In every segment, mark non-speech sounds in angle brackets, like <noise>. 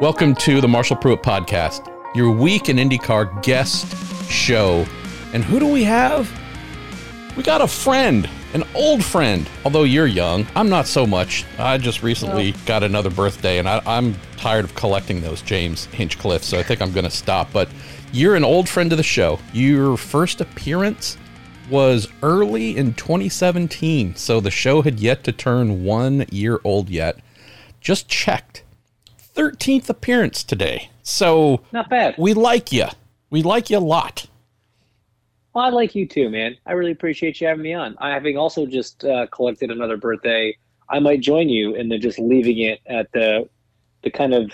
Welcome to the Marshall Pruett Podcast, your week in IndyCar guest show. And who do we have? We got a friend, an old friend. Although you're young, I'm not so much. I just recently got another birthday, and I, I'm tired of collecting those James Hinchcliffe, so I think I'm going to stop. But you're an old friend of the show. Your first appearance was early in 2017, so the show had yet to turn one year old yet. Just checked. 13th appearance today. So Not bad. we like you. We like you a lot. Well, I like you too, man. I really appreciate you having me on. I having also just uh, collected another birthday. I might join you in the just leaving it at the the kind of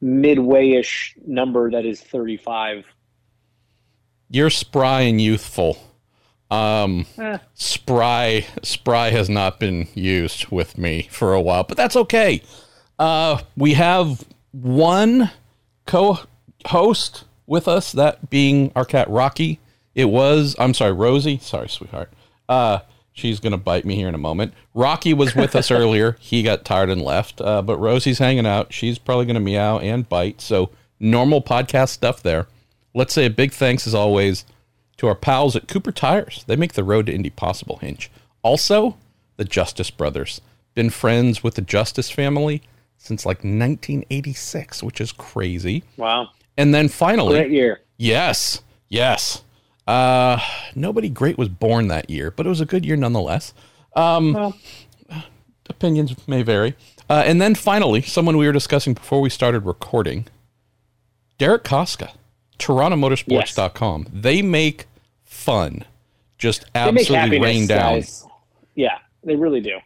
midway-ish number that is 35. You're spry and youthful. Um, Eh, spry, spry has not been used with me for a while, but that's okay. Uh, we have one co-host with us, that being our cat Rocky. It was, I'm sorry, Rosie. Sorry, sweetheart. Uh, she's gonna bite me here in a moment. Rocky was with us <laughs> earlier. He got tired and left. Uh, but Rosie's hanging out. She's probably gonna meow and bite. So normal podcast stuff there. Let's say a big thanks as always to our pals at Cooper Tires. They make the road to Indy possible, Hinch. Also, the Justice Brothers. Been friends with the Justice family since like 1986, which is crazy. wow. And then finally, Great year. yes, yes. Uh, nobody great was born that year, but it was a good year nonetheless. Well, Opinions may vary. Uh, and then finally, someone we were discussing before we started recording, Derek Koska, TorontoMotorsports.com. They make fun, just absolutely rain down. guys. Yeah, they really do.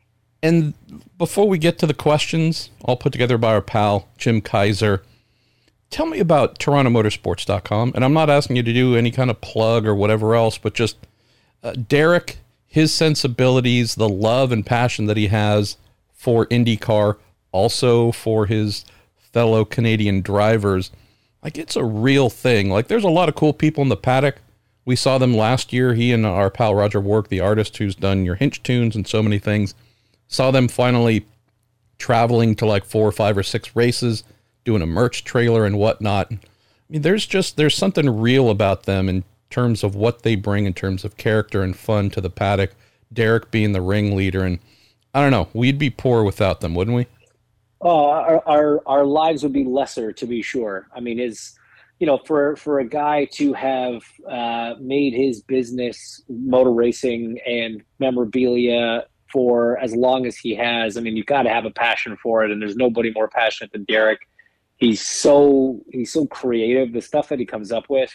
And before we get to the questions, all put together by our pal Jim Kaiser, tell me about TorontoMotorsports.com. And I'm not asking you to do any kind of plug or whatever else, but just uh, Derek, his sensibilities, the love and passion that he has for IndyCar, also for his fellow Canadian drivers. Like it's a real thing. Like there's a lot of cool people in the paddock. We saw them last year. He and our pal Roger Wark, the artist who's done your Hinch tunes and so many things, saw them finally traveling to like four or five or six races, doing a merch trailer and whatnot. I mean, there's just there's something real about them in terms of what they bring in terms of character and fun to the paddock. Derek being the ringleader, and I don't know, we'd be poor without them, wouldn't we? Oh, our, our our lives would be lesser, to be sure. I mean, is you know, for for a guy to have uh, made his business motor racing and memorabilia for as long as he has, I mean, you've got to have a passion for it, and there's nobody more passionate than Derek. He's so he's so creative. The stuff that he comes up with,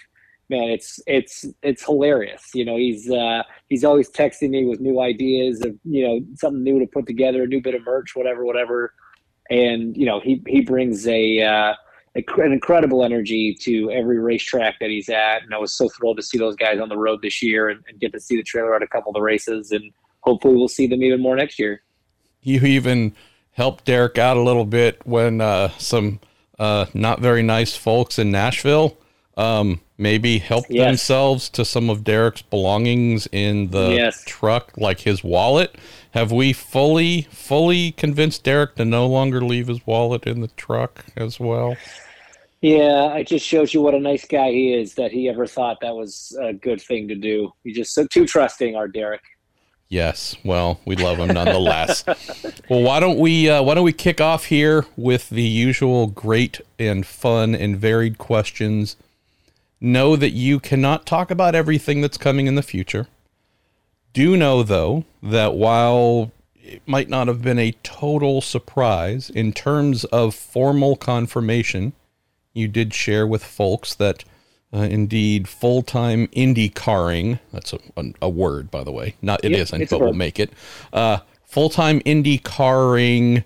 man, it's it's it's hilarious. You know, he's uh, he's always texting me with new ideas of you know something new to put together, a new bit of merch, whatever, whatever and you know he he brings a, uh, a an incredible energy to every racetrack that he's at. And I was so thrilled to see those guys on the road this year and, and get to see the trailer at a couple of the races, and hopefully we'll see them even more next year. You even helped Derek out a little bit when uh, some uh, not very nice folks in Nashville um, maybe helped Yes. themselves to some of Derek's belongings in the Yes. truck, like his wallet. Have we fully, fully convinced Derek to no longer leave his wallet in the truck as well? Yeah, it just shows you what a nice guy he is that he ever thought that was a good thing to do. He's just so too trusting, our Derek. Yes. Well, we love them nonetheless. <laughs> well, why don't we uh, why don't we kick off here with the usual great and fun and varied questions. Know that you cannot talk about everything that's coming in the future. Do know though that while it might not have been a total surprise in terms of formal confirmation, you did share with folks that uh, indeed full-time indie IndyCarring, that's a, a, a word by the way, not it Yep, a but we'll make it. Uh, full-time indie IndyCarring,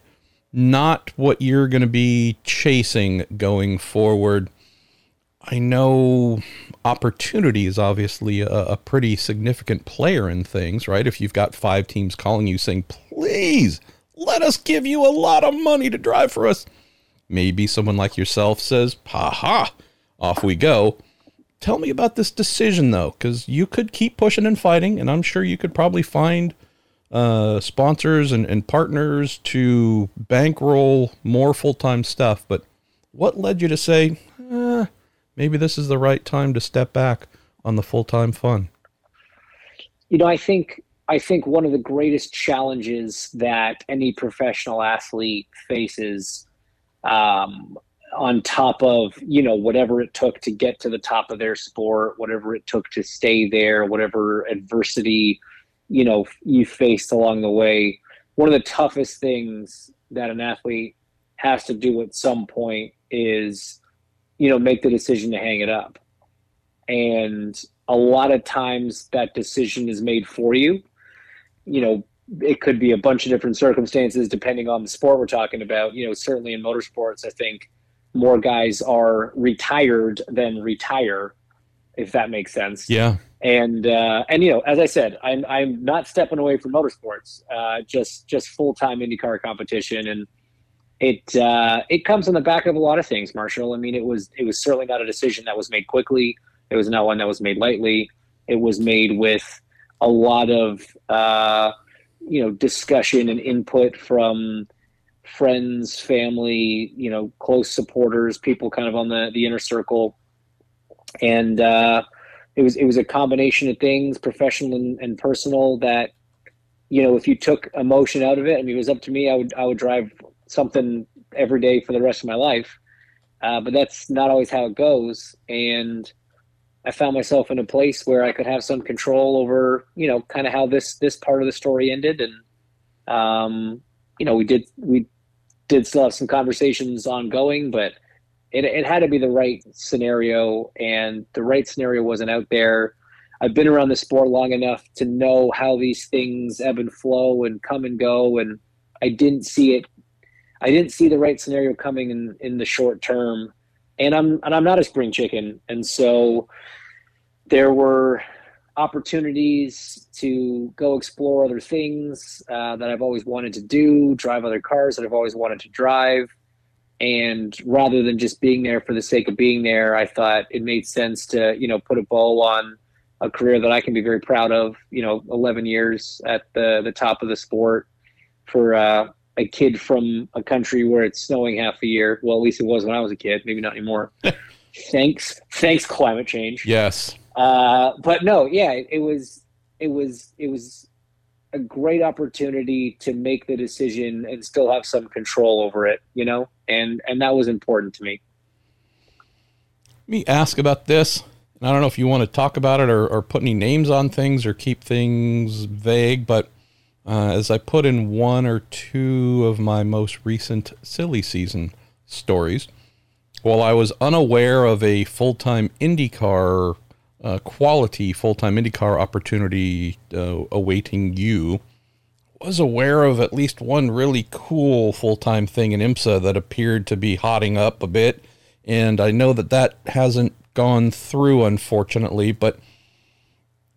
not what you're going to be chasing going forward. I know opportunity is obviously a, a pretty significant player in things, right? If you've got five teams calling you saying, please let us give you a lot of money to drive for us. Maybe someone like yourself says, ha ha, off we go. Tell me about this decision though, because you could keep pushing and fighting, and I'm sure you could probably find uh, sponsors and, and partners to bankroll more full time stuff. But what led you to say, eh, maybe this is the right time to step back on the full time fun? You know, I think I think one of the greatest challenges that any professional athlete faces, um, on top of you know whatever it took to get to the top of their sport, whatever it took to stay there, whatever adversity you know you faced along the way. One of the toughest things that an athlete has to do at some point is you know make the decision to hang it up. And a lot of times that decision is made for you. You know it could be a bunch of different circumstances depending on the sport we're talking about. You know certainly in motorsports i think more guys are retired than retire if that makes sense yeah and uh, and you know as i said i'm i'm not stepping away from motorsports uh, just just full-time indycar competition and it uh, it comes on the back of a lot of things, Marshall. I mean, it was it was certainly not a decision that was made quickly. It was not one that was made lightly. It was made with a lot of uh, you know discussion and input from friends, family, you know, close supporters, people kind of on the the inner circle, and uh, it was it was a combination of things, professional and, and personal. That you know, if you took emotion out of it, I mean, it was up to me. I would I would drive something every day for the rest of my life. Uh, but that's not always how it goes. And I found myself in a place where I could have some control over, you know, kind of how this this part of the story ended. And um, you know, we did we did still have some conversations ongoing, but it it had to be the right scenario, and the right scenario wasn't out there. I've been around the sport long enough to know how these things ebb and flow and come and go, and I didn't see it I didn't see the right scenario coming in in the short term, and I'm and I'm not a spring chicken, and so there were opportunities to go explore other things uh, that I've always wanted to do, drive other cars that I've always wanted to drive. And rather than just being there for the sake of being there, I thought it made sense to, you know, put a bow on a career that I can be very proud of. You know, 11 years at the the top of the sport for uh, a kid from a country where it's snowing half a year. Well, at least it was when I was a kid. Maybe not anymore. <laughs> thanks, thanks, climate change. Yes. Uh, but no, yeah, it, it was, it was, it was a great opportunity to make the decision and still have some control over it, you know, and and that was important to me. Let me ask about this. I don't know if you want to talk about it or, or put any names on things or keep things vague, but uh, as I put in one or two of my most recent silly season stories. While I was unaware of a full time IndyCar, uh, quality full time IndyCar opportunity uh, awaiting you, was aware of at least one really cool full time thing in IMSA that appeared to be hotting up a bit. And I know that that hasn't gone through, unfortunately, but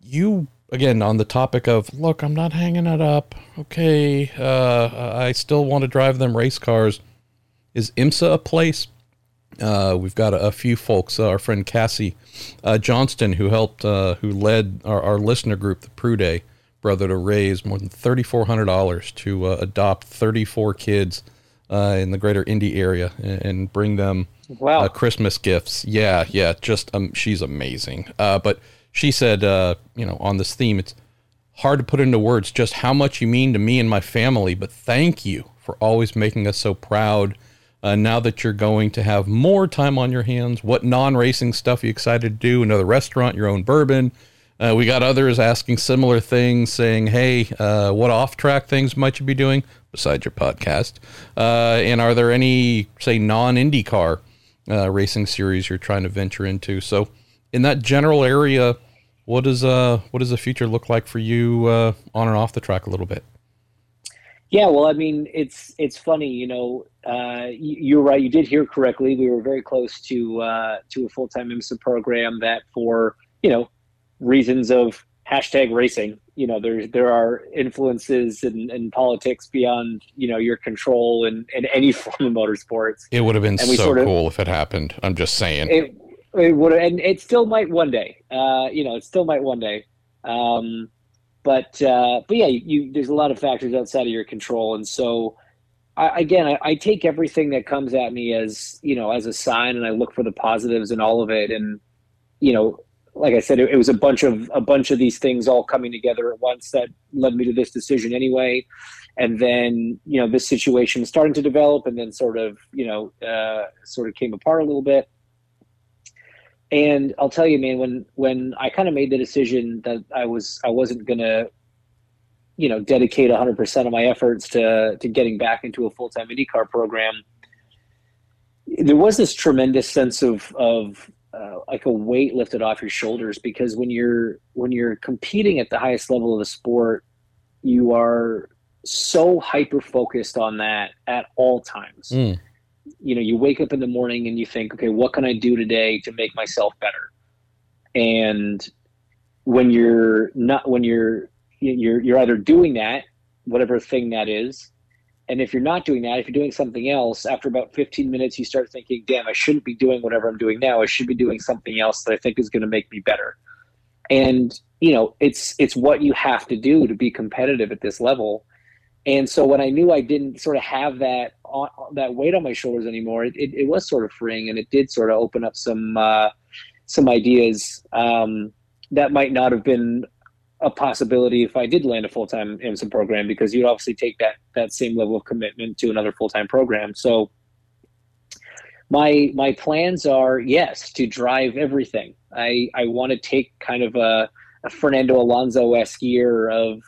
you again on the topic of look i'm not hanging it up okay uh, i still want to drive them race cars is imsa a place uh, we've got a, a few folks uh, our friend cassie uh, johnston who helped uh, who led our, our, listener group the prude brother to raise more than $3400 to uh, adopt 34 kids in the greater indy area and, and bring them wow. christmas gifts yeah yeah just um, she's amazing but she said, uh, you know, on this theme, it's hard to put into words just how much you mean to me and my family, but thank you for always making us so proud. Uh, now that you're going to have more time on your hands, what non racing stuff are you excited to do? Another restaurant, your own bourbon. Uh, we got others asking similar things, saying, hey, uh, what off track things might you be doing besides your podcast? Uh, and are there any, say, non IndyCar uh, racing series you're trying to venture into? So, in that general area, what does uh what does the future look like for you uh, on and off the track a little bit? Yeah, well, I mean, it's it's funny, you know. Uh, you're right. You did hear correctly. We were very close to uh, to a full time IMSA program that, for you know, reasons of hashtag racing, you know, there there are influences in, in politics beyond you know your control and in, in any <laughs> form of motorsports. It would have been so sort of, cool if it happened. I'm just saying. It, it would, and it still might one day. Uh, you know, it still might one day. Um, but uh, but yeah, you, there's a lot of factors outside of your control, and so I, again, I, I, take everything that comes at me as you know as a sign, and I look for the positives in all of it. And you know, like I said, it, it, was a bunch of a bunch of these things all coming together at once that led me to this decision anyway. And then you know this situation starting to develop, and then sort of you know uh, sort of came apart a little bit. And I'll tell you, man, when when I kind of made the decision that I was I wasn't gonna you know dedicate 100% of my efforts to to getting back into a full-time IndyCar program there was this tremendous sense of of uh, like a weight lifted off your shoulders because when you're when you're competing at the highest level of the sport you are so hyper focused on that at all times mm. You know you wake up in the morning and you think okay what can i do today to make myself better and when you're not when you're you're you're either doing that, whatever thing that is, and if you're not doing that, if you're doing something else, after about 15 minutes, you start thinking, "Damn, I shouldn't be doing whatever I'm doing now. I should be doing something else that I think is going to make me better." And you know, it's it's what you have to do to be competitive at this level. And so when I knew I didn't sort of have that that weight on my shoulders anymore, it, it, it, was sort of freeing, and it did sort of open up some uh, some ideas um, that might not have been a possibility if I did land a full time IMSA program because you'd obviously take that that same level of commitment to another full time program. So my my plans are yes to drive everything. I I want to take kind of a, a Fernando Alonso esque year of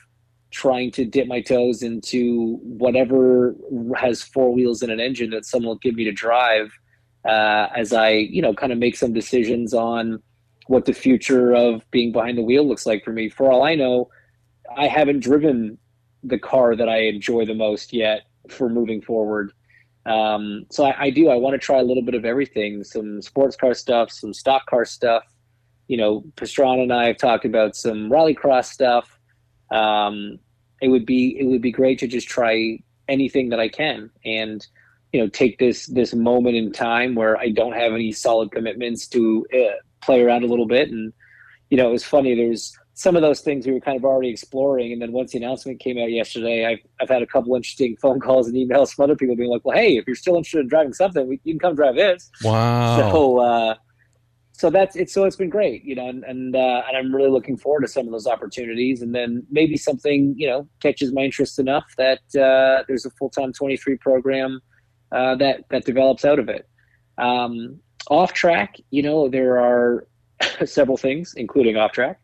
trying to dip my toes into whatever has four wheels and an engine that someone will give me to drive uh, as I you know kind of make some decisions on what the future of being behind the wheel looks like for me. For all I know, I haven't driven the car that I enjoy the most yet for moving forward. Um, so I, I, do. I want to try a little bit of everything: some sports car stuff, some stock car stuff. You know, Pastrana and I have talked about some rallycross stuff. Um, it would be it would be great to just try anything that I can, and you know, take this this moment in time where I don't have any solid commitments to uh, play around a little bit. And, you know, it was funny. There's some of those things we were kind of already exploring. And then once the announcement came out yesterday, I've, I've had a couple interesting <laughs> phone calls and emails from other people being like, well, hey, if you're still interested in driving something, we, you can come drive this. Wow. So, uh, so that's it. So it's been great, you know, and and, uh, and I'm really looking forward to some of those opportunities, and then maybe something you know catches my interest enough that uh, there's a full time 23 program uh, that that develops out of it. Um, off track, you know, there are <laughs> several things, including off track,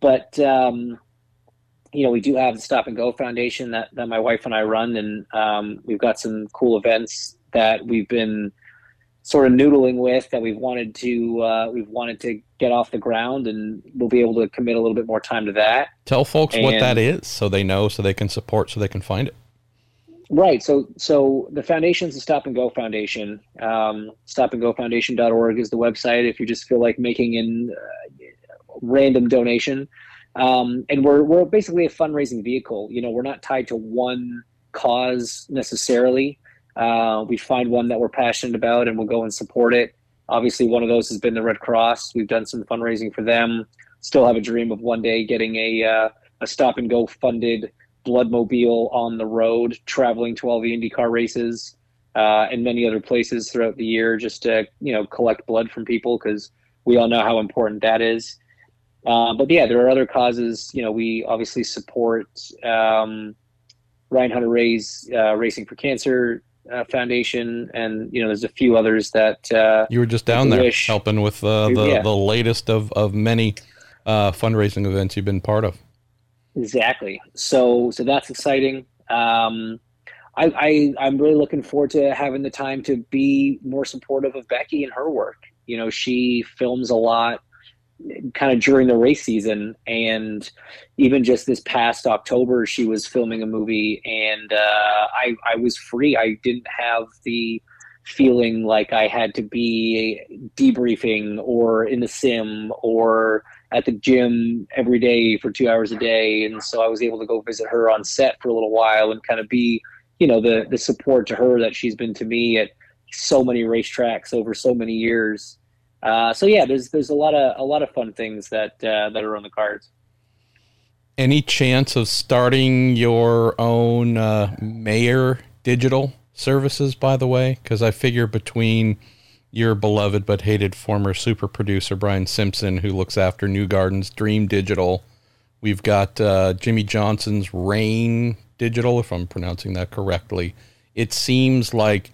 but um, you know, we do have the Stop and Go Foundation that that my wife and I run, and um, we've got some cool events that we've been sort of noodling with that we've wanted to uh, we've wanted to get off the ground, and we'll be able to commit a little bit more time to that. Tell folks and, what that is, so they know, so they can support, so they can find it. Right. So, so the foundation's the Stop and Go Foundation. Um, stopandgofoundation.org is the website. If you just feel like making an uh, random donation, um, and we're we're basically a fundraising vehicle. You know, we're not tied to one cause necessarily. Uh, we find one that we're passionate about, and we'll go and support it. Obviously, one of those has been the Red Cross. We've done some fundraising for them. Still have a dream of one day getting a uh, a Stop and Go funded Bloodmobile on the road, traveling to all the IndyCar races uh, and many other places throughout the year, just to you know collect blood from people because we all know how important that is. Uh, but yeah, there are other causes. You know, we obviously support um, Ryan Hunter-Reay's uh, Racing for Cancer uh, Foundation, and you know, there's a few others that uh, you were just down there wish. helping with uh, the yeah. the latest of of many uh, fundraising events you've been part of. Exactly. So so that's exciting. Um, I, I am really looking forward to having the time to be more supportive of Becky and her work. You know, she films a lot kind of during the race season and even just this past october she was filming a movie and uh, I, I was free i didn't have the feeling like i had to be debriefing or in the sim or at the gym every day for two hours a day, and so I was able to go visit her on set for a little while and kind of be, you know, the the support to her that she's been to me at so many racetracks over so many years. Uh, so yeah, there's there's a lot of a lot of fun things that uh, that are on the cards. Any chance of starting your own uh, mayor digital services, by the way, because I figure between your beloved but hated former super producer Brian Simpson, who looks after Newgarden's Dream Digital, we've got uh, Jimmie Johnson's Rain Digital, if I'm pronouncing that correctly. It seems like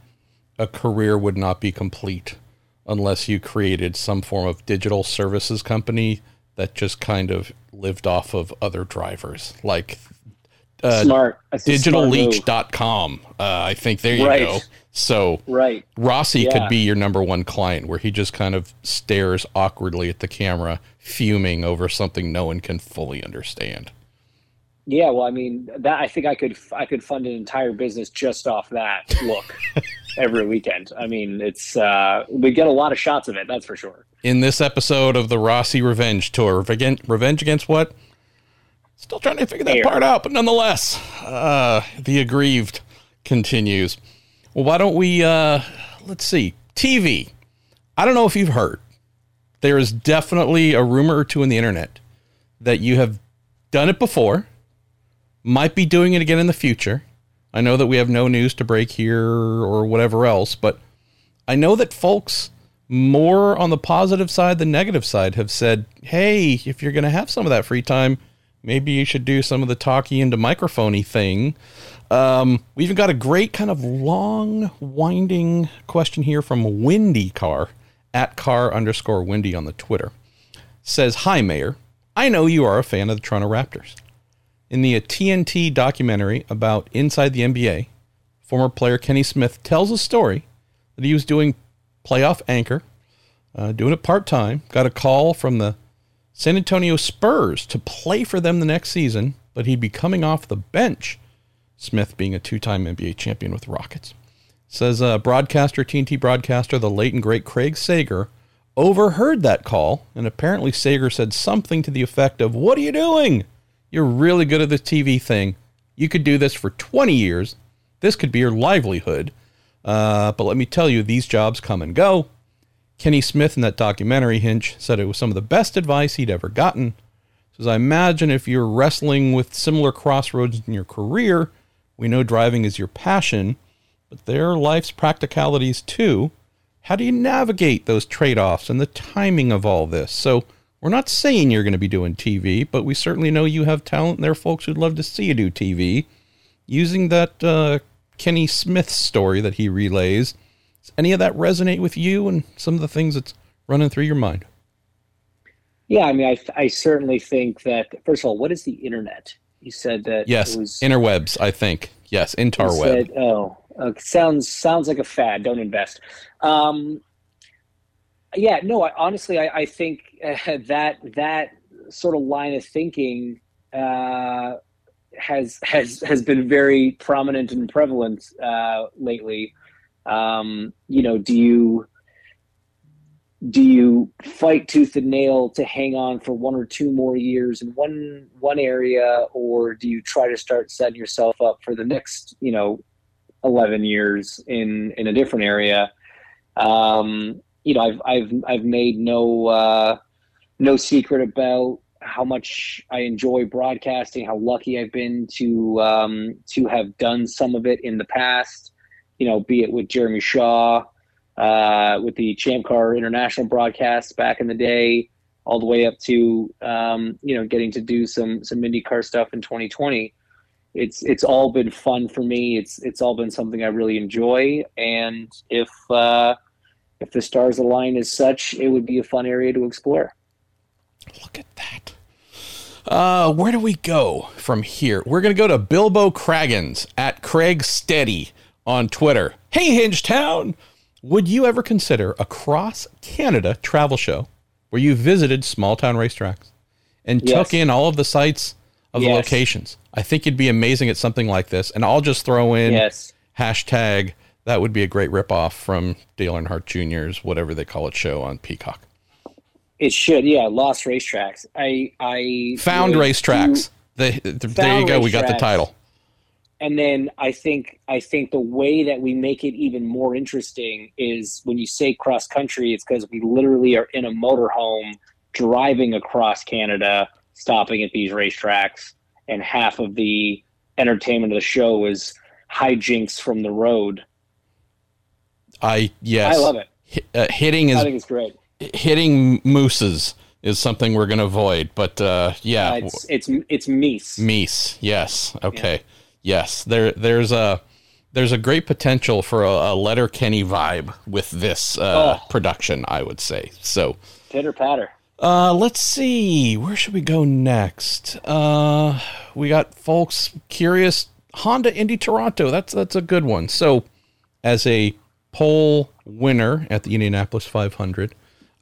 a career would not be complete unless you created some form of digital services company that just kind of lived off of other drivers like uh, smart. Digitalleech.com uh, i think there you right. go. So right. Rossi yeah. could be your number one client where he just kind of stares awkwardly at the camera fuming over something no one can fully understand yeah, well, I mean, that I think I could I could fund an entire business just off that look <laughs> every weekend. I mean, it's uh, we get a lot of shots of it, that's for sure. In this episode of the Rossi Revenge Tour, revenge, revenge against what? Still trying to figure that Air. part out, but nonetheless, uh, the aggrieved continues. Well, why don't we? Uh, let's see, TV. I don't know if you've heard. There is definitely a rumor or two in the internet that you have done it before might be doing it again in the future. I know that we have no news to break here or whatever else, but I know that folks more on the positive side than negative side have said, hey, if you're going to have some of that free time, maybe you should do some of the talkie into microphony thing. Um, we even got a great kind of long, winding question here from Windy Car at car underscore Windy on the Twitter. Says, Hi, Mayor. I know you are a fan of the Toronto Raptors. In the TNT documentary about Inside the NBA, former player Kenny Smith tells a story that he was doing playoff anchor, uh, doing it part time, got a call from the San Antonio Spurs to play for them the next season, but he'd be coming off the bench. Smith being a two time NBA champion with Rockets. Says uh, broadcaster, TNT broadcaster, the late and great Craig Sager, overheard that call, and apparently Sager said something to the effect of, What are you doing? You're really good at the TV thing. You could do this for 20 years. This could be your livelihood. Uh, but let me tell you, these jobs come and go. Kenny Smith in that documentary, Hinch, said it was some of the best advice he'd ever gotten. Says, I imagine if you're wrestling with similar crossroads in your career, we know driving is your passion, but there are life's practicalities too. How do you navigate those trade offs and the timing of all this? So, we're not saying you're going to be doing TV, but we certainly know you have talent. And there are folks who'd love to see you do TV. Using that uh, Kenny Smith story that he relays, does any of that resonate with you and some of the things that's running through your mind? Yeah, I mean, I, I certainly think that, first of all, what is the internet? You said that yes, was, interwebs. I think yes, interweb. Said, oh, uh, sounds sounds like a fad. Don't invest. Um, yeah, no, I, honestly, I, I think uh, <laughs> that that sort of line of thinking uh, has has has been very prominent and prevalent uh, lately. Um, you know, do you do you fight tooth and nail to hang on for one or two more years in one one area, or do you try to start setting yourself up for the next you know eleven years in in a different area? Um, you know, I've I've I've made no uh, no secret about how much I enjoy broadcasting, how lucky I've been to um, to have done some of it in the past. You know, be it with Jeremy Shaw, uh, with the Champ Car International broadcasts back in the day, all the way up to um, you know getting to do some some IndyCar stuff in 2020. It's it's all been fun for me. It's it's all been something I really enjoy, and if uh, if the stars align as such, it would be a fun area to explore. Look at that. Uh, where do we go from here? We're going to go to Bilbo Craggins at Craig Steady on Twitter. Hey, Hinchtown! Would you ever consider a cross Canada travel show where you visited small town racetracks and yes. took in all of the sites of yes. the locations? I think you'd be amazing at something like this. And I'll just throw in yes. hashtag that would be a great ripoff from Dale Earnhardt Jr.'s whatever they call it show on Peacock. It should, yeah. Lost racetracks. I I found racetracks. The, the, there you go. We got the title. And then I think I think the way that we make it even more interesting is when you say cross country, it's because we literally are in a motorhome driving across Canada, stopping at these racetracks, and half of the entertainment of the show is hijinks from the road. I yes, I love it. H- uh, hitting is I think it's great. Hitting mooses is something we're going to avoid. But uh, yeah, Uh, it's it's it's Meese. Meese. Yes. Okay. Yes. There. There's a. There's a great potential for a, a Letterkenny vibe with this uh, Oh. production, I would say. So, Pitter patter. uh, let's see. Where should we go next? Uh, we got folks curious. Honda Indy Toronto. That's that's a good one. So, as a pole winner at the Indianapolis 500,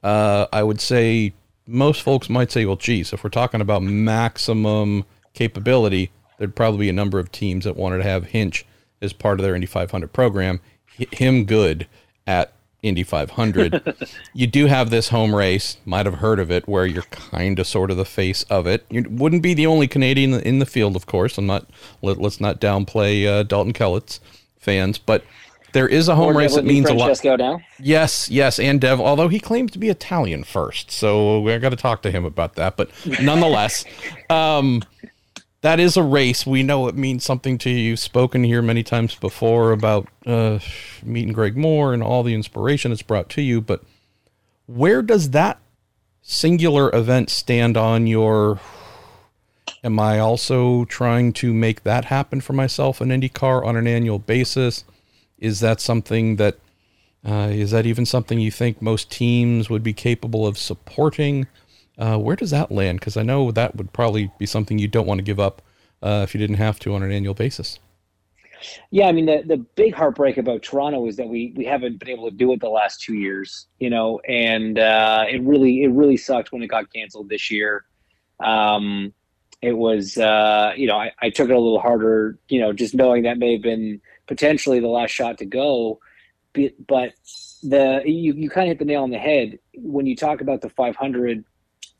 uh, I would say most folks might say, well, geez, if we're talking about maximum capability, there'd probably be a number of teams that wanted to have Hinch as part of their Indy 500 program. Him good at Indy 500. <laughs> you do have this home race, might have heard of it, where you're kind of sort of the face of it. You wouldn't be the only Canadian in the field, of course. I'm not. Let, let's not downplay uh, Dalton Kellett's fans, but there is a home Or race that means a lot. Francesco now. Yes, yes, and Dev, although he claims to be Italian first, so we got to talk to him about that. But nonetheless, <laughs> um, that is a race. We know it means something to you. You've spoken here many times before about uh, meeting Greg Moore and all the inspiration it's brought to you. But where does that singular event stand on your? Am I also trying to make that happen for myself in IndyCar on an annual basis? Is that something that uh, is that even something you think most teams would be capable of supporting? Uh, where does that land? Because I know that would probably be something you don't want to give up uh, if you didn't have to on an annual basis. Yeah, I mean the the big heartbreak about Toronto is that we we haven't been able to do it the last two years, you know, and uh, it really it really sucked when it got canceled this year. Um, it was uh, you know I, I took it a little harder, you know, just knowing that may have been potentially the last shot to go, but, the you you kind of hit the nail on the head when you talk about the 500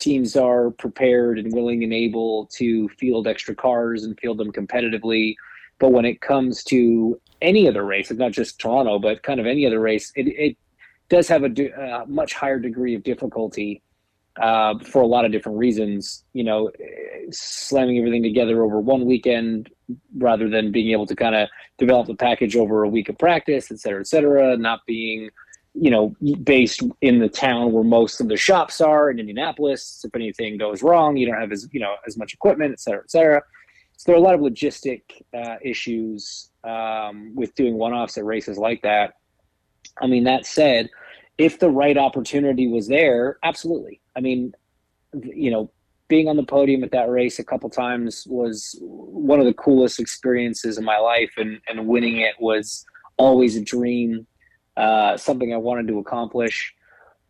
teams are prepared and willing and able to field extra cars and field them competitively. But when it comes to any other race, not just Toronto, but kind of any other race, it, it does have a, uh, much higher degree of difficulty uh, for a lot of different reasons. You know, slamming everything together over one weekend rather than being able to kind of develop the package over a week of practice, et cetera, et cetera, not being you know, based in the town where most of the shops are in Indianapolis. If anything goes wrong, you don't have as you know as much equipment, et cetera, et cetera. So there are a lot of logistic uh, issues um, with doing one-offs at races like that. I mean, that said, if the right opportunity was there, absolutely. I mean, you know, being on the podium at that race a couple times was one of the coolest experiences in my life, and and winning it was always a dream uh, something I wanted to accomplish.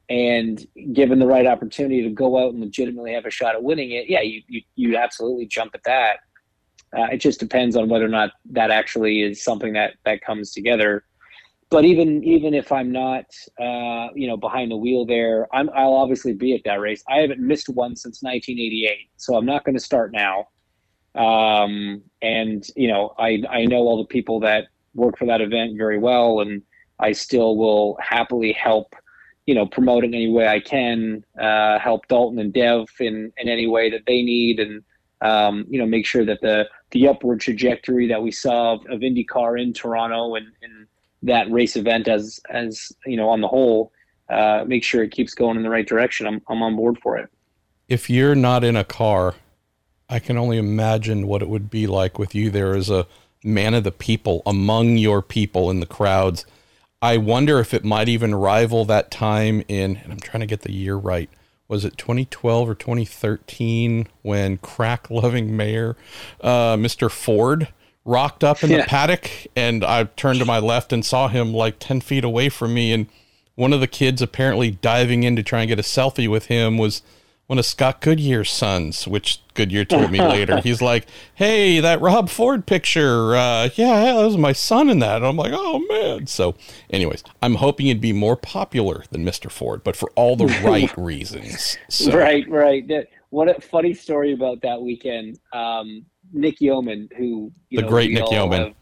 And given the right opportunity to go out and legitimately have a shot at winning it, yeah, you you you absolutely jump at that. Uh, it just depends on whether or not that actually is something that that comes together. But even even if I'm not, uh, you know, behind the wheel there, I'm I'll obviously be at that race. I haven't missed one since 1988, so I'm not going to start now. Um, and you know, I I know all the people that work for that event very well, and I still will happily help, you know, promote in any way I can, uh, help Dalton and Dev in, in any way that they need, and um, you know, make sure that the the upward trajectory that we saw of, of IndyCar in Toronto and, and that race event as as you know on the whole, uh, make sure it keeps going in the right direction. I'm I'm on board for it. If you're not in a car, I can only imagine what it would be like with you there as a man of the people among your people in the crowds. I wonder if it might even rival that time in, and I'm trying to get the year right. Was it 2012 or 2013 when crack loving mayor, uh, Mr. Ford, rocked up in the Yeah. paddock? And I turned to my left and saw him like 10 feet away from me. And one of the kids apparently diving in to try and get a selfie with him was one of Scott Goodyear's sons, which Goodyear told me later. <laughs> He's like, "Hey, that Rob Ford picture, uh, yeah, that was my son in that." And I'm like, "Oh man!" So, anyways, I'm hoping you'd be more popular than Mr. Ford, but for all the <laughs> right reasons. So, Right, right. That- What a funny story about that weekend. Um, Nick Yeoman, who you The know, great Nick Yeoman. have-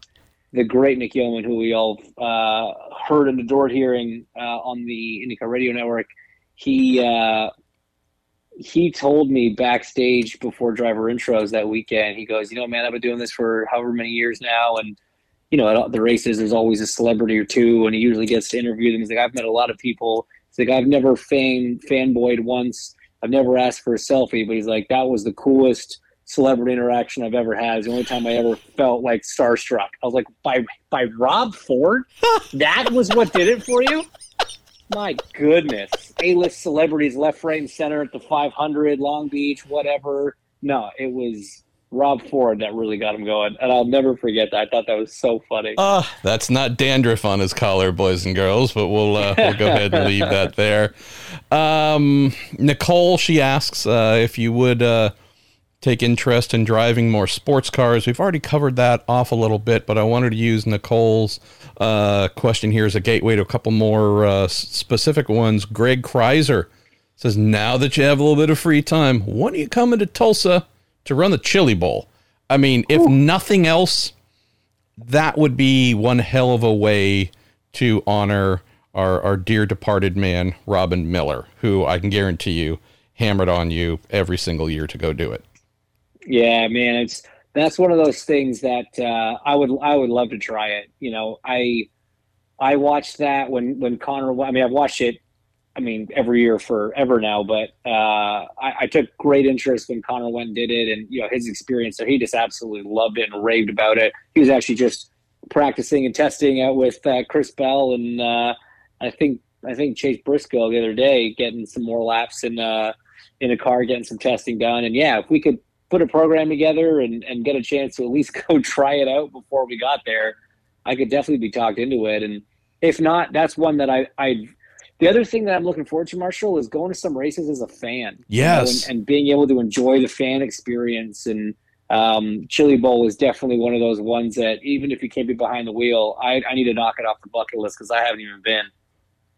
the great Nick Yeoman, who we all uh, heard and adored hearing uh, on the IndyCar Radio Network. He uh, he told me backstage before driver intros that weekend. He goes, "You know, man, I've been doing this for however many years now, and you know, at the races, there's always a celebrity or two, and he usually gets to interview them. He's like, I've met a lot of people. He's like, I've never fan fanboyed once. I've never asked for a selfie, but he's like, that was the coolest celebrity interaction I've ever had. It's the only time I ever felt like starstruck. I was like, by by Rob Ford? that was what did it for you? My goodness. A list celebrities left, right, and center at the 500, Long Beach, whatever. No, it was Rob Ford that really got him going. And I'll never forget that. I thought that was so funny. Uh, that's not dandruff on his collar, boys and girls, but we'll, uh, we'll go ahead and leave that there. Um, Nicole, she asks uh, if you would uh, take interest in driving more sports cars. We've already covered that off a little bit, but I wanted to use Nicole's uh, question here as a gateway to a couple more uh, specific ones. Greg Kreiser says, Now that you have a little bit of free time, when are you coming to Tulsa to run the Chili Bowl? I mean, if Ooh. nothing else, that would be one hell of a way to honor our, our dear departed man, Robin Miller, who I can guarantee you hammered on you every single year to go do it. Yeah, man, it's that's one of those things that uh, I would I would love to try it. You know, I I watched that when when Connor. I mean, I've watched it. I mean, every year forever now. But uh, I, I, took great interest when Connor went did it, and you know his experience So He just absolutely loved it and raved about it. He was actually just practicing and testing out with uh, Chris Bell and uh, I think I think Chase Briscoe the other day, getting some more laps in uh, in a car, getting some testing done. And yeah, if we could put a program together and, and get a chance to at least <laughs> go try it out before we got there, I could definitely be talked into it. And if not, that's one that I, I the other thing that I'm looking forward to, Marshall, is going to some races as a fan. Yes. You know, and, and, being able to enjoy the fan experience. And um, Chili Bowl is definitely one of those ones that even if you can't be behind the wheel, I, I need to knock it off the bucket list because I haven't even been.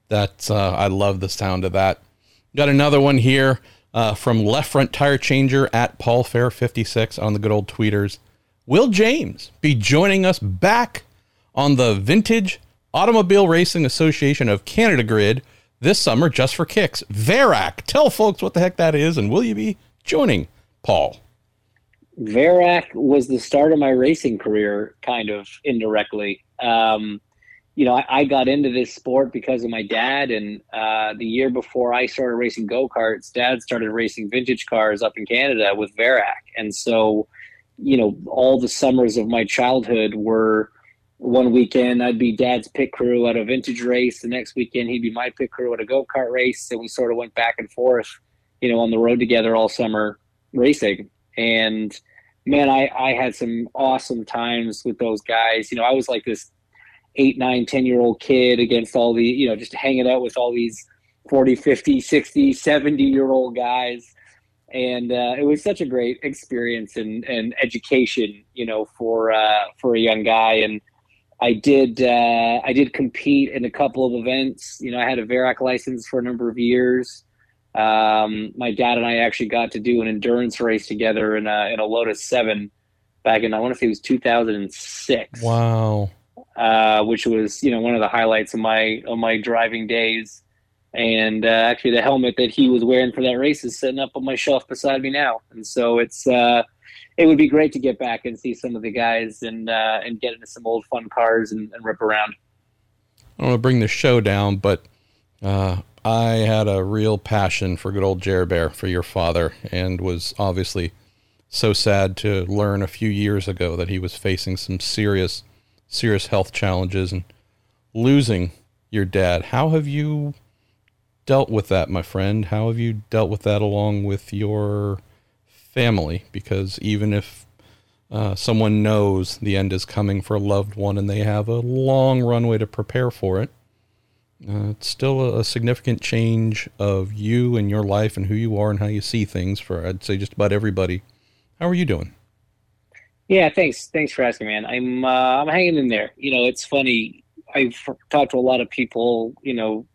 That's, uh, I love the sound of that. Got another one here uh, from Left Front Tire Changer at Paul Fair 56 on the good old tweeters. Will James be joining us back on the Vintage Automobile Racing Association of Canada grid this summer just for kicks? VARAC. Tell folks what the heck that is, and will you be joining Paul? VARAC was the start of my racing career, kind of indirectly. Um, you know, I, I, got into this sport because of my dad. And uh, the year before I started racing go karts, dad started racing vintage cars up in Canada with VARAC. And so, you know, all the summers of my childhood were one weekend I'd be dad's pit crew at a vintage race. The next weekend he'd be my pit crew at a go kart race. And we sort of went back and forth, you know, on the road together all summer racing. And man, I, I had some awesome times with those guys. You know, I was like this eight, nine, 10 year old kid against all the, you know, just hanging out with all these 40, 50, 60, 70 year old guys. And uh, it was such a great experience and, and education, you know, for uh, for a young guy. And I did uh, I did compete in a couple of events. You know, I had a VARAC license for a number of years. Um, my dad and I actually got to do an endurance race together in a in a Lotus Seven back in I want to say it was 2006. Wow uh, which was you know one of the highlights of my of my driving days. And uh, actually, the helmet that he was wearing for that race is sitting up on my shelf beside me now. And so it's uh, it would be great to get back and see some of the guys and uh, and get into some old fun cars and, and rip around. I don't want to bring the show down, but uh, I had a real passion for good old Jer Bear for your father, and was obviously so sad to learn a few years ago that he was facing some serious serious health challenges and losing your dad. How have you dealt with that, my friend? How have you dealt with that along with your family? Because even if uh, someone knows the end is coming for a loved one and they have a long runway to prepare for it, uh, it's still a, a, significant change of you and your life and who you are and how you see things for, I'd say, just about everybody. How are you doing? Yeah, thanks. Thanks for asking, man. I'm uh, I'm hanging in there. You know, it's funny. I've talked to a lot of people. You know,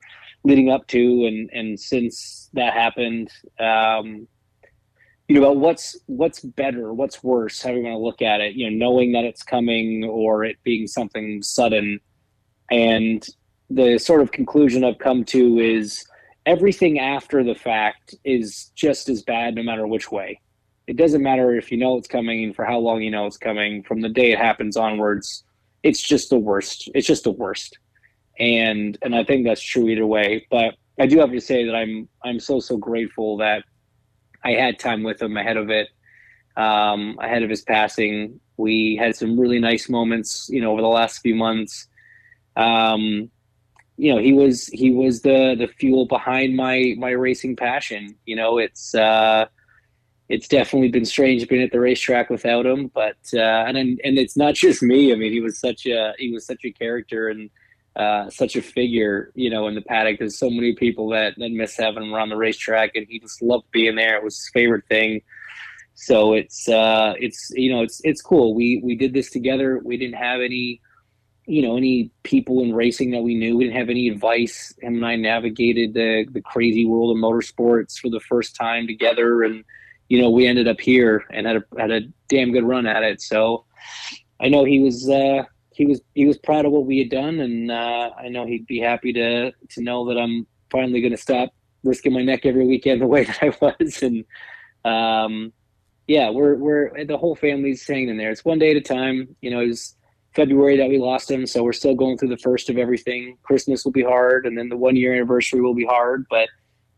leading up to and and since that happened. Um, you know, about what's what's better, what's worse, how you want to look at it. You know, knowing that it's coming or it being something sudden, and the sort of conclusion I've come to is everything after the fact is just as bad, no matter which way it doesn't matter if you know it's coming for how long you know it's coming. From the day it happens onwards, it's just the worst. It's just the worst, and and I think that's true either way. But I do have to say that I'm I'm so so grateful that I had time with him ahead of it, um, ahead of his passing. We had some really nice moments, you know, over the last few months. Um, you know, he was he was the the fuel behind my my racing passion. You know, it's uh, it's definitely been strange being at the racetrack without him. But uh, and and it's not <laughs> just me. I mean, he was such a he was such a character and uh, such a figure, you know, in the paddock. There's so many people that, that miss having him around the racetrack, and he just loved being there. It was his favorite thing. So it's uh, it's you know it's it's cool. We we did this together. We didn't have any you know any people in racing that we knew. We didn't have any advice. Him and I navigated the the crazy world of motorsports for the first time together, and you know we ended up here and had a had a damn good run at it. So I know he was. Uh, he was he was proud of what we had done, and uh, I know he'd be happy to to know that I'm finally going to stop risking my neck every weekend <laughs> the way that I was. And um, yeah, we're we're the whole family's hanging in there. It's one day at a time. You know, it was February that we lost him, so we're still going through the first of everything. Christmas will be hard, and then the one year anniversary will be hard, but.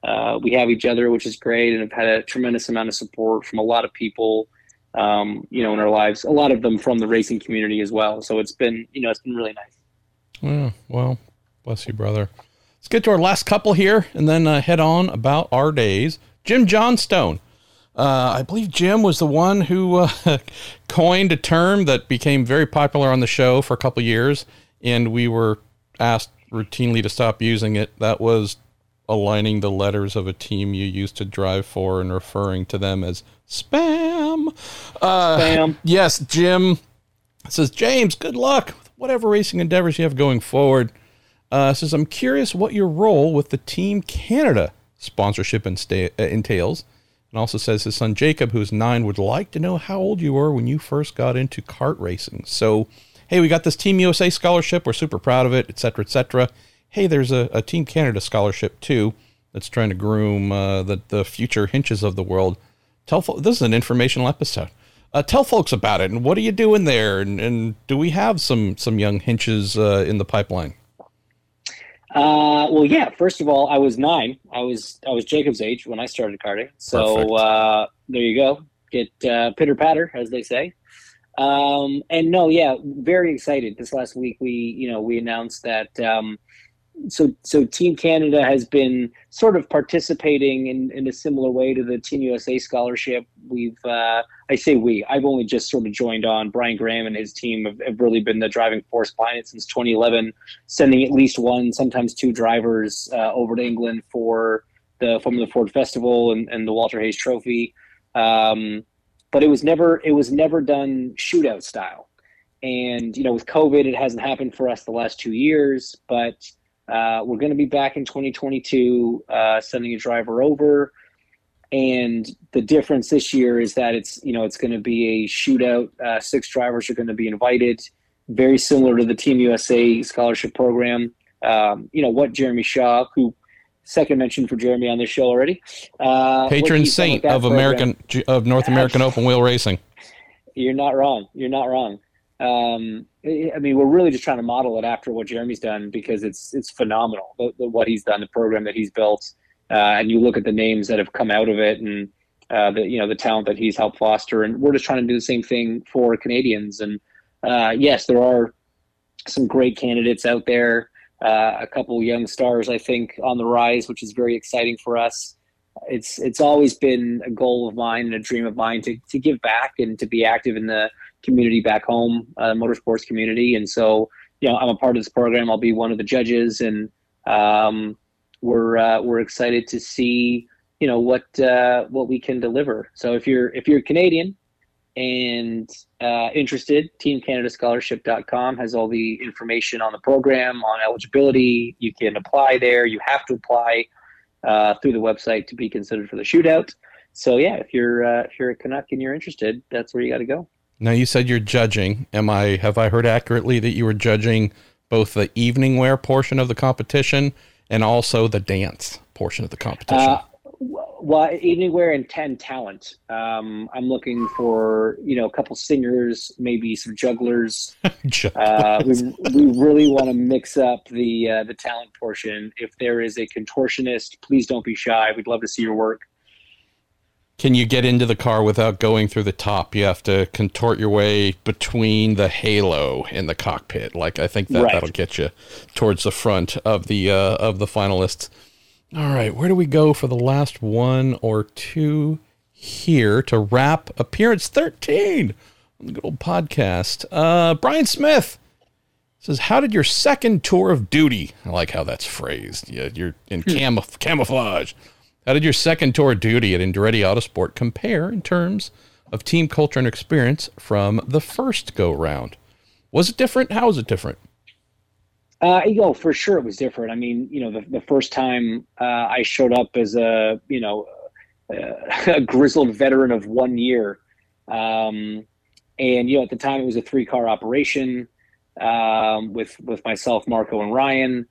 Uh, we have each other, which is great, and have had a tremendous amount of support from a lot of people um, you know, in our lives. A lot of them from the racing community as well. So it's been, you know, it's been really nice. Yeah, well, bless you, brother. Let's get to our last couple here and then uh, head on about our days. Jim Johnstone. Uh, I believe Jim was the one who uh, <laughs> coined a term that became very popular on the show for a couple years, and we were asked routinely to stop using it. That was aligning the letters of a team you used to drive for and referring to them as spam. Uh, spam. <laughs> Yes, Jim says, James, good luck with whatever racing endeavors you have going forward. Uh, says, I'm curious what your role with the Team Canada sponsorship insta- uh, entails. And also says his son Jacob, who's nine, would like to know how old you were when you first got into kart racing. So, hey, we got this Team USA scholarship. We're super proud of it, etc., etc hey, there's a, a Team Canada scholarship too that's trying to groom uh, the the future hinches of the world. Tell fo- this is an informational episode. Uh, tell folks about it and what are you doing there? And, and do we have some some young hinches uh, in the pipeline? Uh, well, yeah. First of all, I was nine. I was I was Jacob's age when I started karting. So uh, there you go. Get uh, pitter patter, as they say. Um, and no, yeah, very excited. This last week, we you know we announced that um, so so Team Canada has been sort of participating in, in a similar way to the Team USA scholarship. We've uh, I say we I've only just sort of joined on. Brian Graham and his team have, have, really been the driving force behind it since 2011, sending at least one, sometimes two drivers uh, over to England for the Formula Ford Festival and, and the Walter Hayes Trophy. Um, but it was never it was never done shootout style. And you know, with COVID, it hasn't happened for us the last two years, but uh, we're going to be back in 2022, uh, sending a driver over. And the difference this year is that it's you know it's going to be a shootout. Uh, six drivers are going to be invited, very similar to the Team USA scholarship program. Um, you know what Jeremy Shaw, who second mention for Jeremy on this show already, uh, patron saint of program. American of North American <laughs> Open Wheel Racing. You're not wrong. You're not wrong. Um, I mean, we're really just trying to model it after what Jeremy's done because it's it's phenomenal the, the, what he's done, the program that he's built, uh, and you look at the names that have come out of it, and uh, the you know the talent that he's helped foster, and we're just trying to do the same thing for Canadians. And uh, yes, there are some great candidates out there, uh, a couple young stars I think on the rise, which is very exciting for us. It's it's always been a goal of mine and a dream of mine to to give back and to be active in the community back home, uh, motorsports community. And so, you know, I'm a part of this program. I'll be one of the judges, and um, we're uh, we're excited to see you know what uh, what we can deliver. So if you're if you're Canadian and uh, interested, TeamCanadaScholarship.com has all the information on the program on eligibility. You can apply there. You have to apply uh, through the website to be considered for the shootout. So yeah, if you're uh, if you're a Canuck and you're interested, that's where you got to go. Now you said you're judging. Am I have I heard accurately that you were judging both the evening wear portion of the competition and also the dance portion of the competition? Uh, well, anywhere in ten talent. Um, I'm looking for you know a couple singers, maybe some jugglers. <laughs> uh, we we really want to mix up the uh, the talent portion. If there is a contortionist, please don't be shy. We'd love to see your work. Can you get into the car without going through the top? You have to contort your way between the halo and the cockpit. Like I think that right. that'll get you towards the front of the uh, of the finalists. All right, where do we go for the last one or two here to wrap appearance 13 on the good old podcast? Uh, Brian Smith says, How did your second tour of duty? I like how that's phrased. Yeah, you're in hmm. camuf- camouflage. How did your second tour of duty at Andretti Autosport compare in terms of team culture and experience from the first go round? Was it different? How was it different? Uh, you know, for sure it was different. I mean, you know, the, the first time uh, I showed up as a, you know, <laughs> a grizzled veteran of one year. Um, and, you know, at the time it was a three car operation um, with, with myself, Marco, and Ryan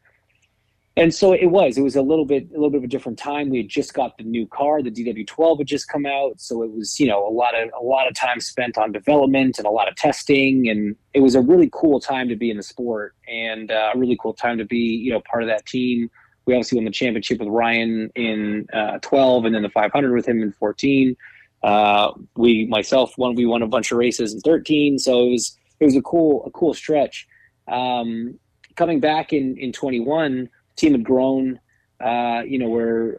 and so it was it was a little bit a little bit of a different time. We had just got the new car the dw12 had just come out. So it was you know a lot of a lot of time spent on development and a lot of testing. And it was a really cool time to be in the sport and uh, a really cool time to be you know part of that team. We obviously won the championship with ryan in uh, 12 and then the 500 with him in 14 uh, we myself won we won a bunch of races in 13 so it was it was a cool a cool stretch. Um, coming back in in 21 team had grown. Uh, you know, we're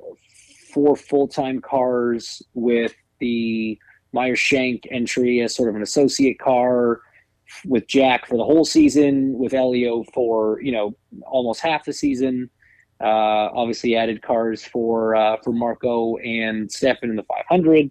four full time cars with the Meyer Shank entry as sort of an associate car with Jack for the whole season, with Elio for you know almost half the season. Uh, obviously, added cars for uh, for Marco and Stefan in the 500.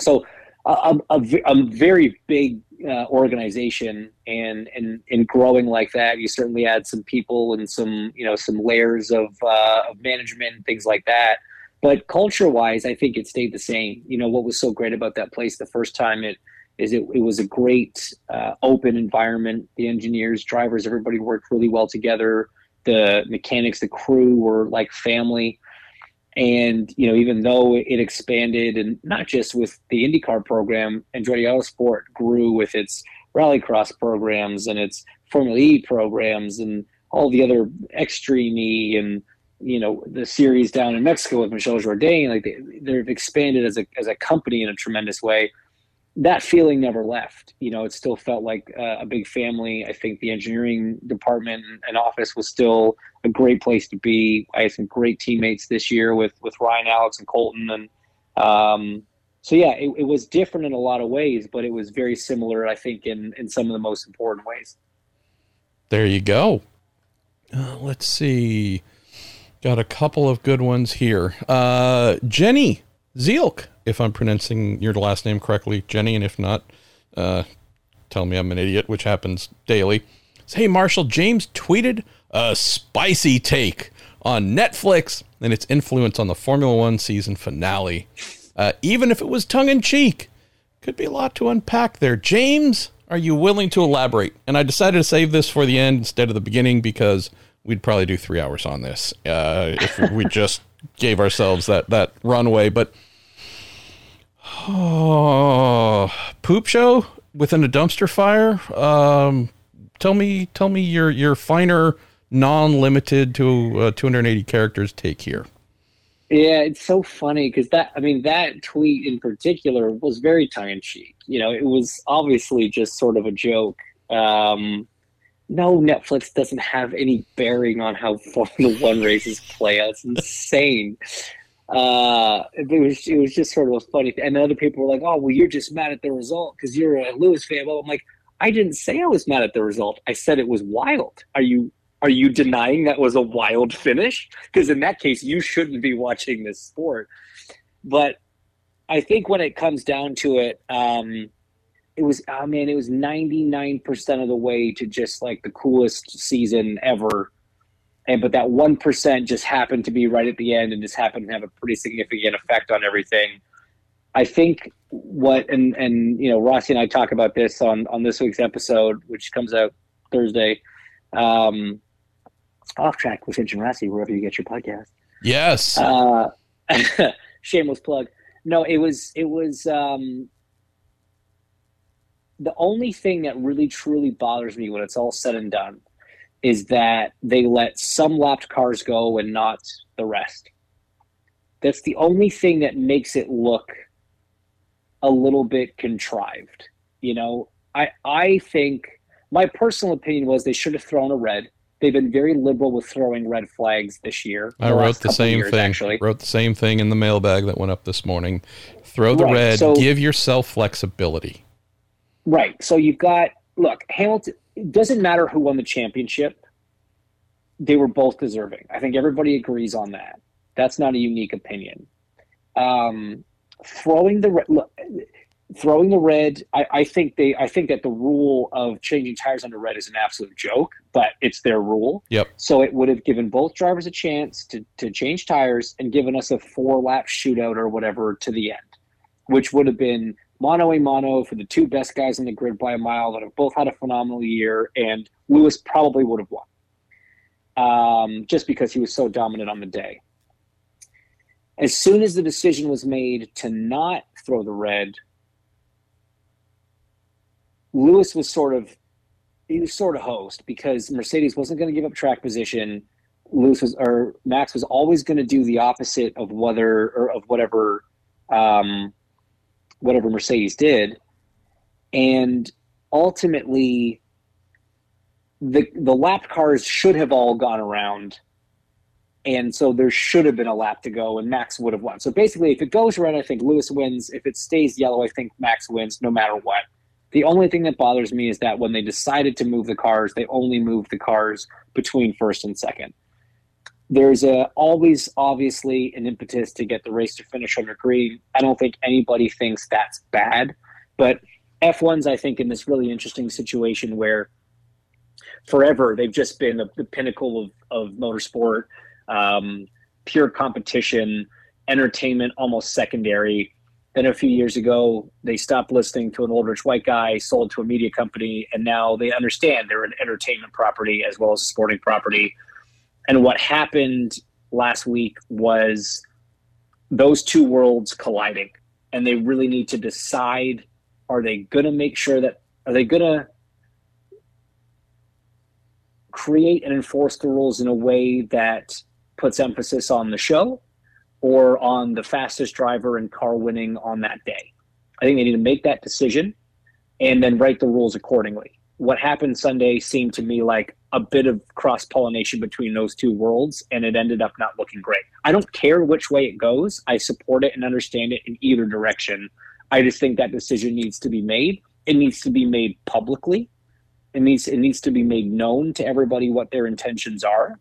So a, a, a very big uh, organization and and in growing like that you certainly add some people and some you know some layers of, uh, of management and things like that. But culture wise i think it stayed the same. You know what was so great about that place the first time it is it, it was a great uh, open environment. The engineers drivers everybody worked really well together. The mechanics the crew were like family and you know, even though it expanded, and not just with the IndyCar program, Andretti Autosport grew with its rallycross programs and its Formula E programs and all the other Extreme E and you know the series down in Mexico with Michel Jourdain. Like they, they've expanded as a as a company in a tremendous way that feeling never left. You know, it still felt like uh, a big family. I think the engineering department and office was still a great place to be. I had some great teammates this year with with Ryan, Alex, and Colton, and um, so yeah, it, it was different in a lot of ways, but it was very similar. I think in in some of the most important ways. There you go. Uh, let's see. Got a couple of good ones here. Uh, Jenny Zielk if I'm pronouncing your last name correctly, Jenny, and if not, uh, tell me I'm an idiot, which happens daily. Hey, Marshall, James tweeted a spicy take on Netflix and its influence on the Formula One season finale. Uh, even if it was tongue in cheek, could be a lot to unpack there. James, are you willing to elaborate? And I decided to save this for the end instead of the beginning because we'd probably do three hours on this uh, if we just gave ourselves that that runway. But Oh, <sighs> poop show within a dumpster fire. Um, tell me, tell me your your finer, non-limited to uh, 280 characters take here. Yeah, it's so funny because that I mean that tweet in particular was very tongue in cheek. You know, it was obviously just sort of a joke. Um, no, Netflix doesn't have any bearing on how <laughs> Formula One races play out. It's insane uh, it was it was just sort of a funny thing. And other people were like, "Oh, well, you're just mad at the result because you're a Lewis fan." Well, I'm like, I didn't say I was mad at the result. I said it was wild. Are you are you denying that was a wild finish? Because in that case, you shouldn't be watching this sport. But I think when it comes down to it, um, it was I mean, it was 99% of the way to just like the coolest season ever and but that one percent just happened to be right at the end and just happened to have a pretty significant effect on everything. I think what and and you know Rossi and I talk about this on on this week's episode, which comes out Thursday. Um, off track with Hinch and Rossi, wherever you get your podcast. Yes. Uh, <laughs> shameless plug. No, it was it was um, the only thing that really truly bothers me when it's all said and done is that they let some lapped cars go and not the rest. That's the only thing that makes it look a little bit contrived. You know, I I think my personal opinion was they should have thrown a red. They've been very liberal with throwing red flags this year. I wrote the same years, thing. Actually. Wrote the same thing in the mailbag that went up this morning. Throw the right, red. So, give yourself flexibility. Right. So you've got look Hamilton. It doesn't matter who won the championship. They were both deserving. I think everybody agrees on that. That's not a unique opinion. Um, throwing the look, throwing the red. I, I, think they. I think that the rule of changing tires under red is an absolute joke, but it's their rule. Yep. So it would have given both drivers a chance to to change tires and given us a four lap shootout or whatever to the end, which would have been mono a mono for the two best guys in the grid by a mile that have both had a phenomenal year, and Lewis probably would have won. Um, just because he was so dominant on the day. As soon as the decision was made to not throw the red, Lewis was sort of he was sort of host because Mercedes wasn't going to give up track position. Lewis was or Max was always going to do the opposite of whether or of whatever um, whatever Mercedes did, and ultimately the the lap cars should have all gone around and so there should have been a lap to go, and Max would have won. So basically, if it goes red, I think Lewis wins. If it stays yellow, I think Max wins no matter what. The only thing that bothers me is that when they decided to move the cars, they only moved the cars between first and second. There's a, always obviously an impetus to get the race to finish under green. I don't think anybody thinks that's bad, but F1's I think in this really interesting situation where forever they've just been the, the pinnacle of, of motorsport um, pure competition, entertainment almost secondary. Then a few years ago, they stopped listening to an old rich white guy, sold to a media company, and now they understand they're an entertainment property as well as a sporting property. And what happened last week was those two worlds colliding, and they really need to decide: Are they going to make sure that are they going to create and enforce the rules in a way that puts emphasis on the show or on the fastest driver and car winning on that day. I think they need to make that decision and then write the rules accordingly. What happened Sunday seemed to me like a bit of cross pollination between those two worlds, and it ended up not looking great. I don't care which way it goes, I support it and understand it in either direction. I just think that decision needs to be made. It needs to be made publicly. It needs it needs to be made known to everybody what their intentions are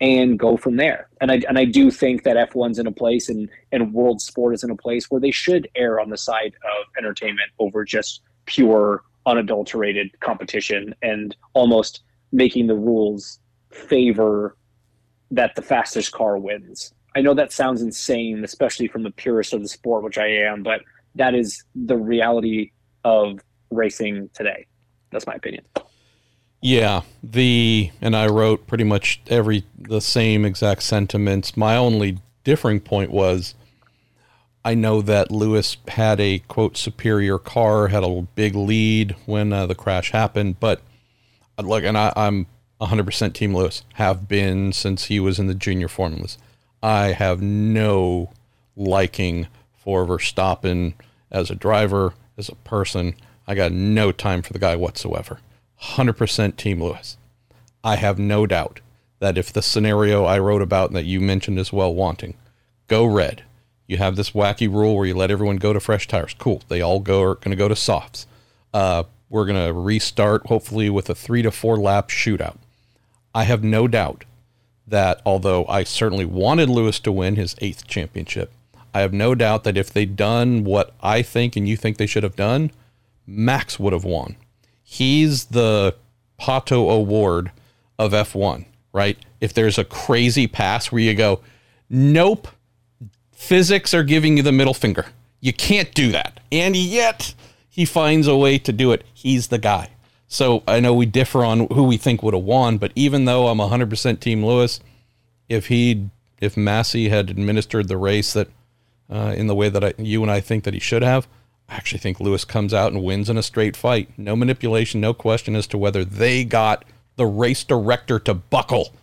and go from there. And I and I do think that F1's in a place and and world sport is in a place where they should err on the side of entertainment over just pure unadulterated competition and almost making the rules favor that the fastest car wins. I know that sounds insane, especially from the purist of the sport, which I am, but that is the reality of racing today. That's my opinion. Yeah, the and I wrote pretty much every the same exact sentiments. My only differing point was I know that Lewis had a quote superior car, had a big lead when uh, the crash happened, but look, and I, I'm 100% Team Lewis, have been since he was in the junior formulas. I have no liking for Verstappen as a driver, as a person. I got no time for the guy whatsoever. 100% Team Lewis. I have no doubt that if the scenario I wrote about and that you mentioned as well wanting, go red. You have this wacky rule where you let everyone go to fresh tires. Cool. They all go are going to go to softs. Uh, we're going to restart hopefully with a three to four lap shootout. I have no doubt that although I certainly wanted Lewis to win his eighth championship, I have no doubt that if they'd done what I think and you think they should have done, Max would have won he's the Pato O'Ward of F1, right? If there's a crazy pass where you go, nope, physics are giving you the middle finger. You can't do that. And yet he finds a way to do it. He's the guy. So I know we differ on who we think would have won, but even though I'm 100% Team Lewis, if he if Masi had administered the race that uh, in the way that I, you and I think that he should have. I actually think Lewis comes out and wins in a straight fight. No manipulation, no question as to whether they got the race director to buckle.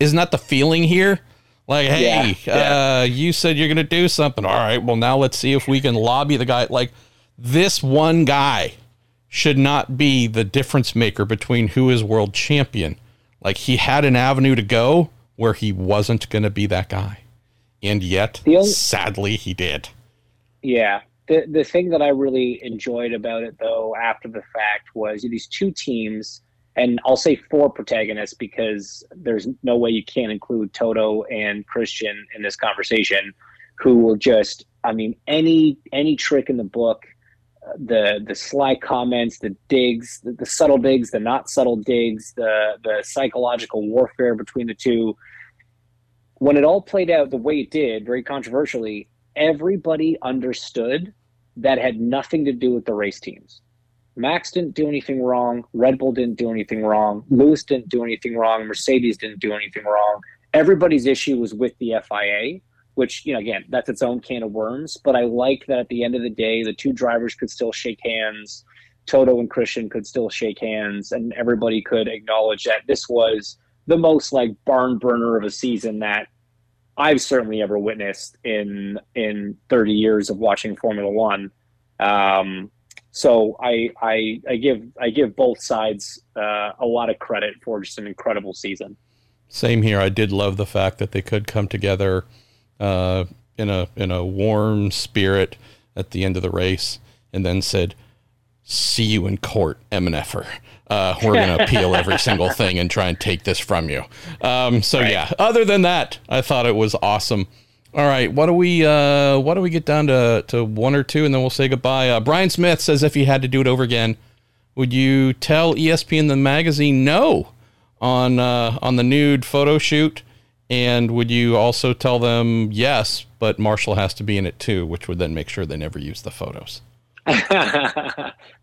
Isn't that the feeling here? Like, hey, yeah, yeah. Uh, you said you're going to do something. All right, well, now let's see if we can lobby the guy. Like, this one guy should not be the difference maker between who is world champion. Like, he had an avenue to go where he wasn't going to be that guy. And yet, only, sadly, he did. Yeah. The, the thing that I really enjoyed about it, though, after the fact was these two teams – and I'll say four protagonists because there's no way you can't include Toto and Christian in this conversation, who were just, I mean, any any trick in the book, the the sly comments, the digs, the, the subtle digs, the not subtle digs, the the psychological warfare between the two. When it all played out the way it did, very controversially, everybody understood that had nothing to do with the race teams Max didn't do anything wrong. Red Bull didn't do anything wrong. Lewis didn't do anything wrong. Mercedes didn't do anything wrong. Everybody's issue was with the FIA, which, you know, again, that's its own can of worms. But I like that at the end of the day, the two drivers could still shake hands. Toto and Christian could still shake hands, and everybody could acknowledge that this was the most like barn burner of a season that I've certainly ever witnessed in in 30 years of watching Formula One. Um, so I, I, I give I give both sides uh, a lot of credit for just an incredible season. Same here. I did love the fact that they could come together uh, in a in a warm spirit at the end of the race, and then said, "See you in court, MNFer. Uh, we're going <laughs> to appeal every single thing and try and take this from you." Um, so right. yeah. Other than that, I thought it was awesome. All right, what do we uh, what do we get down to to one or two, and then we'll say goodbye. Uh, Brian Smith says if he had to do it over again, would you tell ESPN the magazine no on uh, on the nude photo shoot, and would you also tell them yes, but Marshall has to be in it too, which would then make sure they never use the photos. <laughs>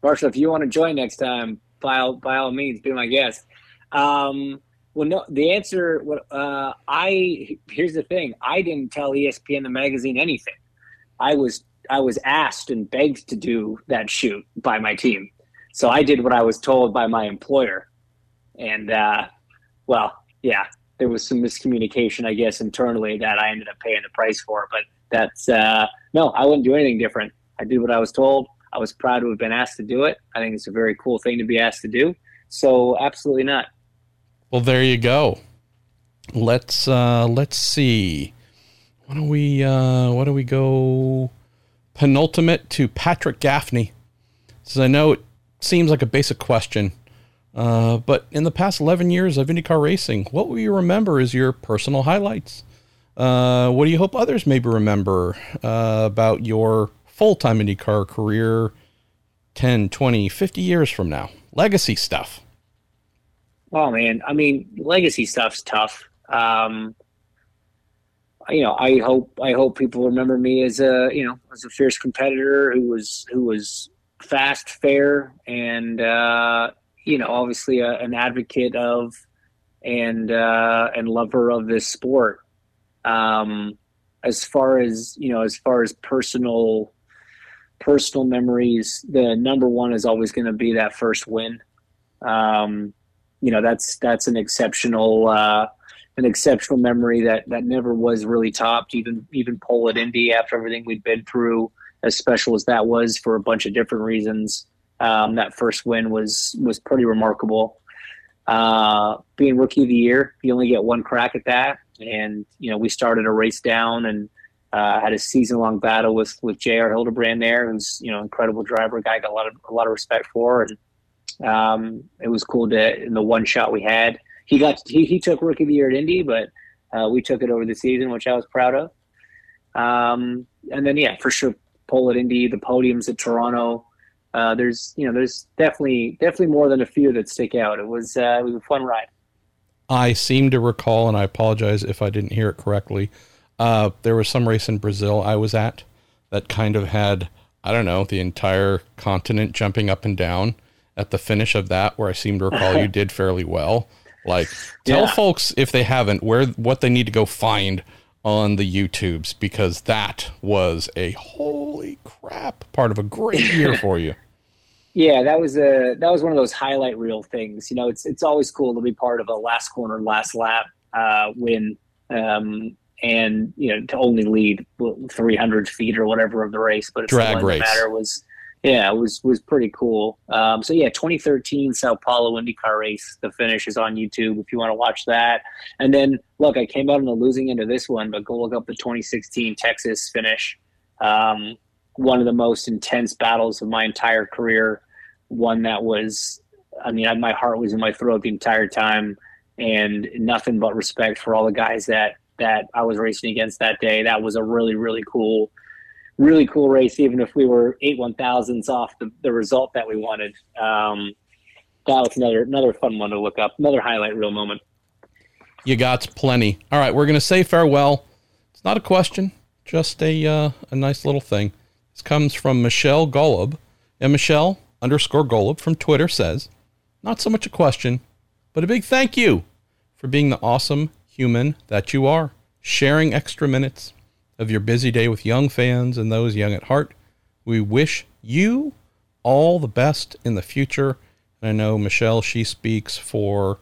Marshall, if you want to join next time, by all, by all means, be my guest. Um, well, no. The answer, uh, I here's the thing. I didn't tell ESPN the magazine anything. I was I was asked and begged to do that shoot by my team, so I did what I was told by my employer, and uh, well, yeah, there was some miscommunication, I guess, internally that I ended up paying the price for. But that's uh, no, I wouldn't do anything different. I did what I was told. I was proud to have been asked to do it. I think it's a very cool thing to be asked to do. So absolutely not. Well, there you go. Let's uh, let's see. Why don't we uh, why don't we go penultimate to Patrick Gaffney? Says I know it seems like a basic question, uh, but in the past 11 years of IndyCar racing, what will you remember as your personal highlights? Uh, what do you hope others maybe remember uh, about your full time IndyCar career 10, 20, 50 years from now? Legacy stuff. Oh man, I mean, legacy stuff's tough. Um, you know, I hope I hope people remember me as a you know as a fierce competitor who was who was fast, fair, and uh, you know, obviously a, an advocate of and uh, and lover of this sport. Um, as far as you know, as far as personal personal memories, the number one is always going to be that first win. Um, you know that's that's an exceptional uh, an exceptional memory that that never was really topped. Even even pole at Indy after everything we'd been through, as special as that was for a bunch of different reasons. Um, that first win was was pretty remarkable. Uh, being rookie of the year, you only get one crack at that, and you know we started a race down and uh, had a season long battle with with J.R. Hildebrand there, who's you know incredible driver, guy got a lot of a lot of respect for, and um, it was cool to in the one shot we had. He got he, he took rookie of the year at Indy, but uh, we took it over the season, which I was proud of. Um, and then yeah, for sure, pole at Indy, the podiums at Toronto. Uh, there's you know there's definitely definitely more than a few that stick out. It was uh, it was a fun ride. I seem to recall, and I apologize if I didn't hear it correctly. Uh, there was some race in Brazil I was at that kind of had I don't know the entire continent jumping up and down at the finish of that, where I seem to recall you <laughs> did fairly well. Like, tell yeah. folks if they haven't where what they need to go find on the YouTubes because that was a holy crap part of a great year <laughs> for you. Yeah, that was a that was one of those highlight reel things. You know, it's it's always cool to be part of a last corner, last lap uh, win, um, and you know to only lead 300 feet or whatever of the race, but it's drag race matter was yeah, it was was pretty cool. Um, so yeah, 2013 Sao Paulo IndyCar race. The finish is on YouTube if you want to watch that. And then look, I came out on the losing end of this one, but go look up the 2016 Texas finish. Um, one of the most intense battles of my entire career. One that was, I mean, my heart was in my throat the entire time, and nothing but respect for all the guys that that I was racing against that day. That was a really really cool, really cool race. Even if we were eight one thousandths off the, the result that we wanted, um, that was another another fun one to look up. Another highlight reel moment. You got plenty. All right, we're gonna say farewell. It's not a question, just a uh, a nice little thing. This comes from Michelle Golub. And Michelle underscore Golub from Twitter says, not so much a question, but a big thank you for being the awesome human that you are, sharing extra minutes of your busy day with young fans and those young at heart. We wish you all the best in the future. And I know Michelle, she speaks for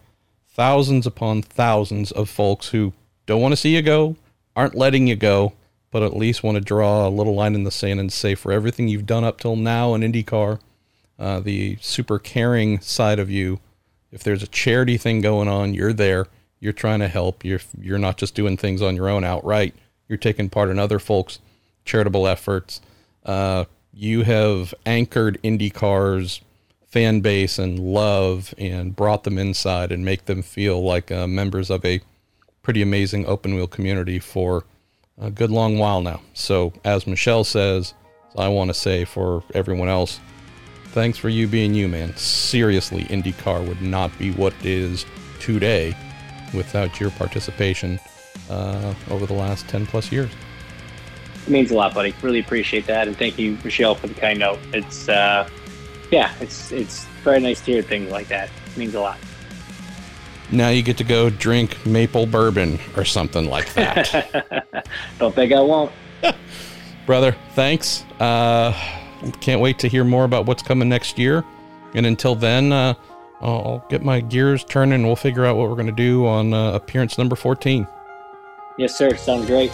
thousands upon thousands of folks who don't want to see you go, aren't letting you go, but at least want to draw a little line in the sand and say for everything you've done up till now in IndyCar, uh, the super caring side of you, if there's a charity thing going on, you're there. You're trying to help. You're you're not just doing things on your own outright. You're taking part in other folks' charitable efforts. Uh, you have anchored IndyCar's fan base and love and brought them inside and make them feel like uh, members of a pretty amazing open wheel community for a good long while now. So, as Michelle says, I want to say for everyone else, thanks for you being you, man. Seriously, IndyCar would not be what it is today without your participation uh, over the last 10 plus years. It means a lot, buddy. Really appreciate that. And thank you, Michelle, for the kind note. It's, uh, yeah, it's, it's very nice to hear things like that. It means a lot. Now you get to go drink maple bourbon or something like that. <laughs> Don't think I won't. <laughs> Brother, thanks. Uh, can't wait to hear more about what's coming next year. And until then, uh, I'll get my gears turning and we'll figure out what we're going to do on uh, appearance number 14. Yes, sir. Sounds great.